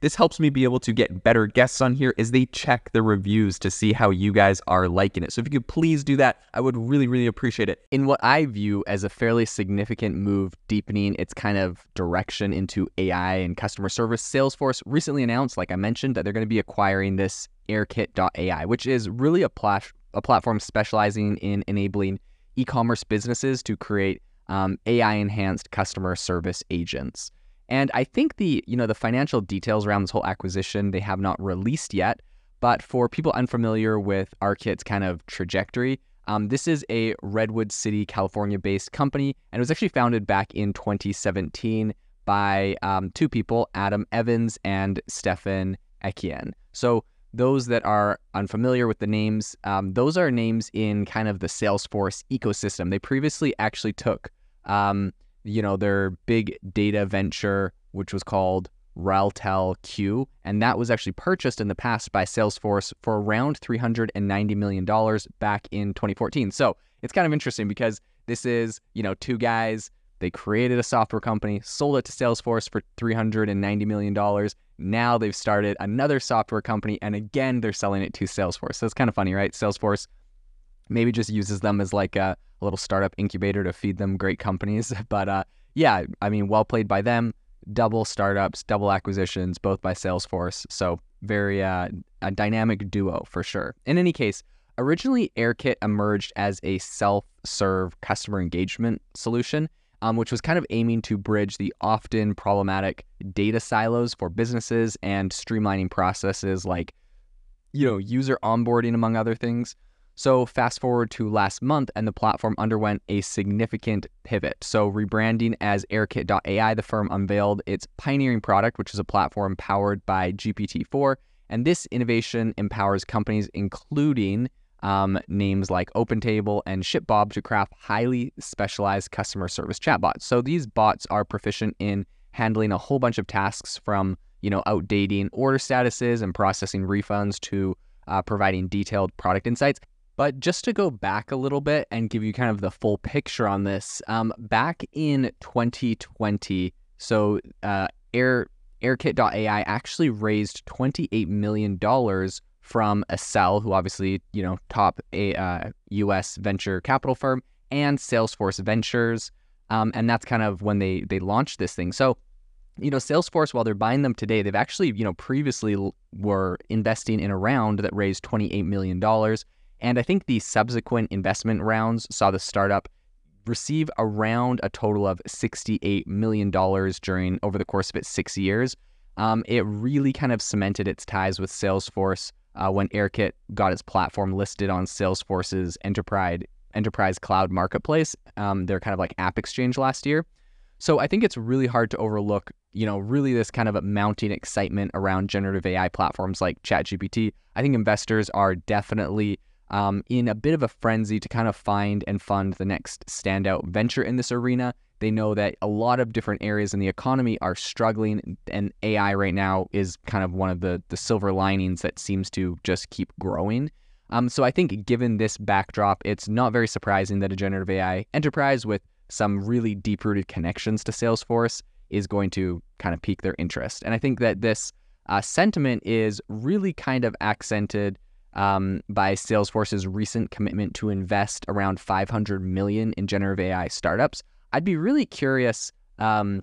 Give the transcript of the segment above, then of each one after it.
This helps me be able to get better guests on here as they check the reviews to see how you guys are liking it. So if you could please do that, I would really, really appreciate it. In what I view as a fairly significant move deepening its kind of direction into AI and customer service, Salesforce recently announced, like I mentioned, that they're going to be acquiring this AirKit.ai, which is really a, a platform specializing in enabling e-commerce businesses to create um, AI enhanced customer service agents. And I think the, you know, the financial details around this whole acquisition they have not released yet. But for people unfamiliar with AirKit's kind of trajectory, um, this is a Redwood City, California-based company, and it was actually founded back in 2017 by um, two people, Adam Evans and Stephen Ehikian. So those that are unfamiliar with the names, um, those are names in kind of the Salesforce ecosystem. They previously actually took um, you know, their big data venture, which was called RelateIQ, and that was actually purchased in the past by Salesforce for around $390 million back in 2014. So it's kind of interesting because this is, you know, two guys, they created a software company, sold it to Salesforce for $390 million. Now they've started another software company, and again, they're selling it to Salesforce. So it's kind of funny, right? Salesforce maybe just uses them as like a, a little startup incubator to feed them great companies. But uh, yeah, I mean, well played by them. Double startups, double acquisitions, both by Salesforce. So very uh, a dynamic duo for sure. In any case, originally AirKit emerged as a self-serve customer engagement solution, um, which was kind of aiming to bridge the often problematic data silos for businesses and streamlining processes like, you know, user onboarding among other things. So, fast forward to last month, and the platform underwent a significant pivot. So, rebranding as AirKit.ai, the firm unveiled its pioneering product, which is a platform powered by GPT 4. And this innovation empowers companies, including um, names like OpenTable and ShipBob, to craft highly specialized customer service chatbots. So, these bots are proficient in handling a whole bunch of tasks from you know, outdating order statuses and processing refunds to uh, providing detailed product insights. But just to go back a little bit and give you kind of the full picture on this, um, back in 2020, so uh, Air AirKit.ai actually raised $28 million from Accel, who obviously, you know, top a uh, US venture capital firm, and Salesforce Ventures. Um, and that's kind of when they they launched this thing. So, you know, Salesforce, while they're buying them today, they've actually, you know, previously were investing in a round that raised $28 million. And I think the subsequent investment rounds saw the startup receive around a total of $68 million during over the course of its six years. Um, it really kind of cemented its ties with Salesforce uh, when AirKit got its platform listed on Salesforce's enterprise enterprise cloud marketplace. Um, their kind of like app exchange last year. So I think it's really hard to overlook, you know, really this kind of mounting excitement around generative AI platforms like ChatGPT. I think investors are definitely um, in a bit of a frenzy to kind of find and fund the next standout venture in this arena. They know that a lot of different areas in the economy are struggling, and AI right now is kind of one of the, the silver linings that seems to just keep growing. Um, so I think given this backdrop, it's not very surprising that a generative AI enterprise with some really deep rooted connections to Salesforce is going to kind of pique their interest. And I think that this uh, sentiment is really kind of accented um, by Salesforce's recent commitment to invest around 500 million in generative AI startups. I'd be really curious, um,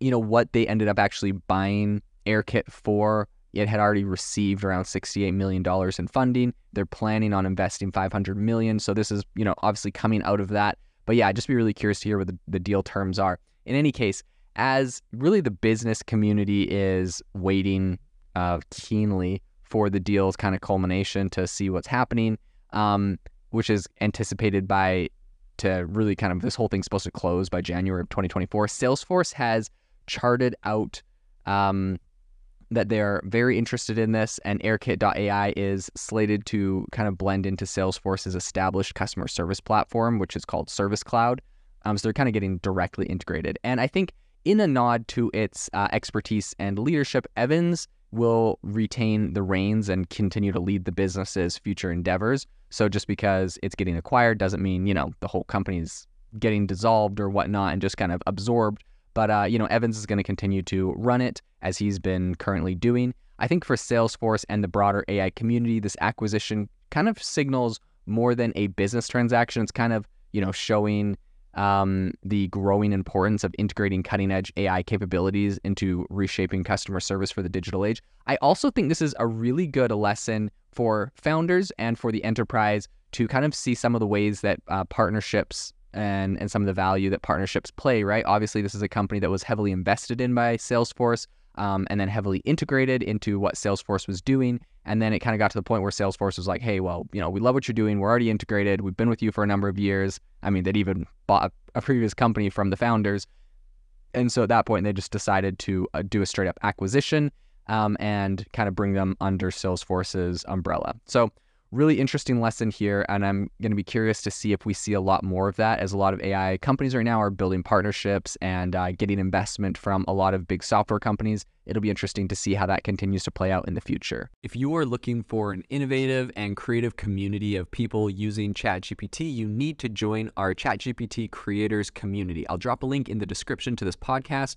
you know, what they ended up actually buying AirKit for. It had already received around 68 million dollars in funding. They're planning on investing 500 million. So this is, you know, obviously coming out of that. But yeah, I'd just be really curious to hear what the, the deal terms are. In any case, as really the business community is waiting uh, keenly for the deal's kind of culmination to see what's happening, um, which is anticipated by to really kind of this whole thing's supposed to close by January of 2024. Salesforce has charted out um, that they're very interested in this, and AirKit.ai is slated to kind of blend into Salesforce's established customer service platform, which is called Service Cloud. Um, so they're kind of getting directly integrated. And I think in a nod to its uh, expertise and leadership, Evans will retain the reins and continue to lead the business's future endeavors. So just because it's getting acquired doesn't mean, you know, the whole company's getting dissolved or whatnot and just kind of absorbed. But, uh, you know, Evans is going to continue to run it as he's been currently doing. I think for Salesforce and the broader AI community, this acquisition kind of signals more than a business transaction. It's kind of, you know, showing um, the growing importance of integrating cutting edge AI capabilities into reshaping customer service for the digital age. I also think this is a really good lesson for founders and for the enterprise to kind of see some of the ways that uh, partnerships and, and some of the value that partnerships play, right? Obviously, this is a company that was heavily invested in by Salesforce um, and then heavily integrated into what Salesforce was doing. And then it kind of got to the point where Salesforce was like, hey, well, you know, we love what you're doing. We're already integrated. We've been with you for a number of years. I mean, they'd even bought a previous company from the founders. And so at that point, they just decided to uh, do a straight up acquisition um, and kind of bring them under Salesforce's umbrella. So really interesting lesson here. And I'm going to be curious to see if we see a lot more of that as a lot of AI companies right now are building partnerships and uh, getting investment from a lot of big software companies. It'll be interesting to see how that continues to play out in the future. If you are looking for an innovative and creative community of people using ChatGPT, you need to join our ChatGPT creators community. I'll drop a link in the description to this podcast.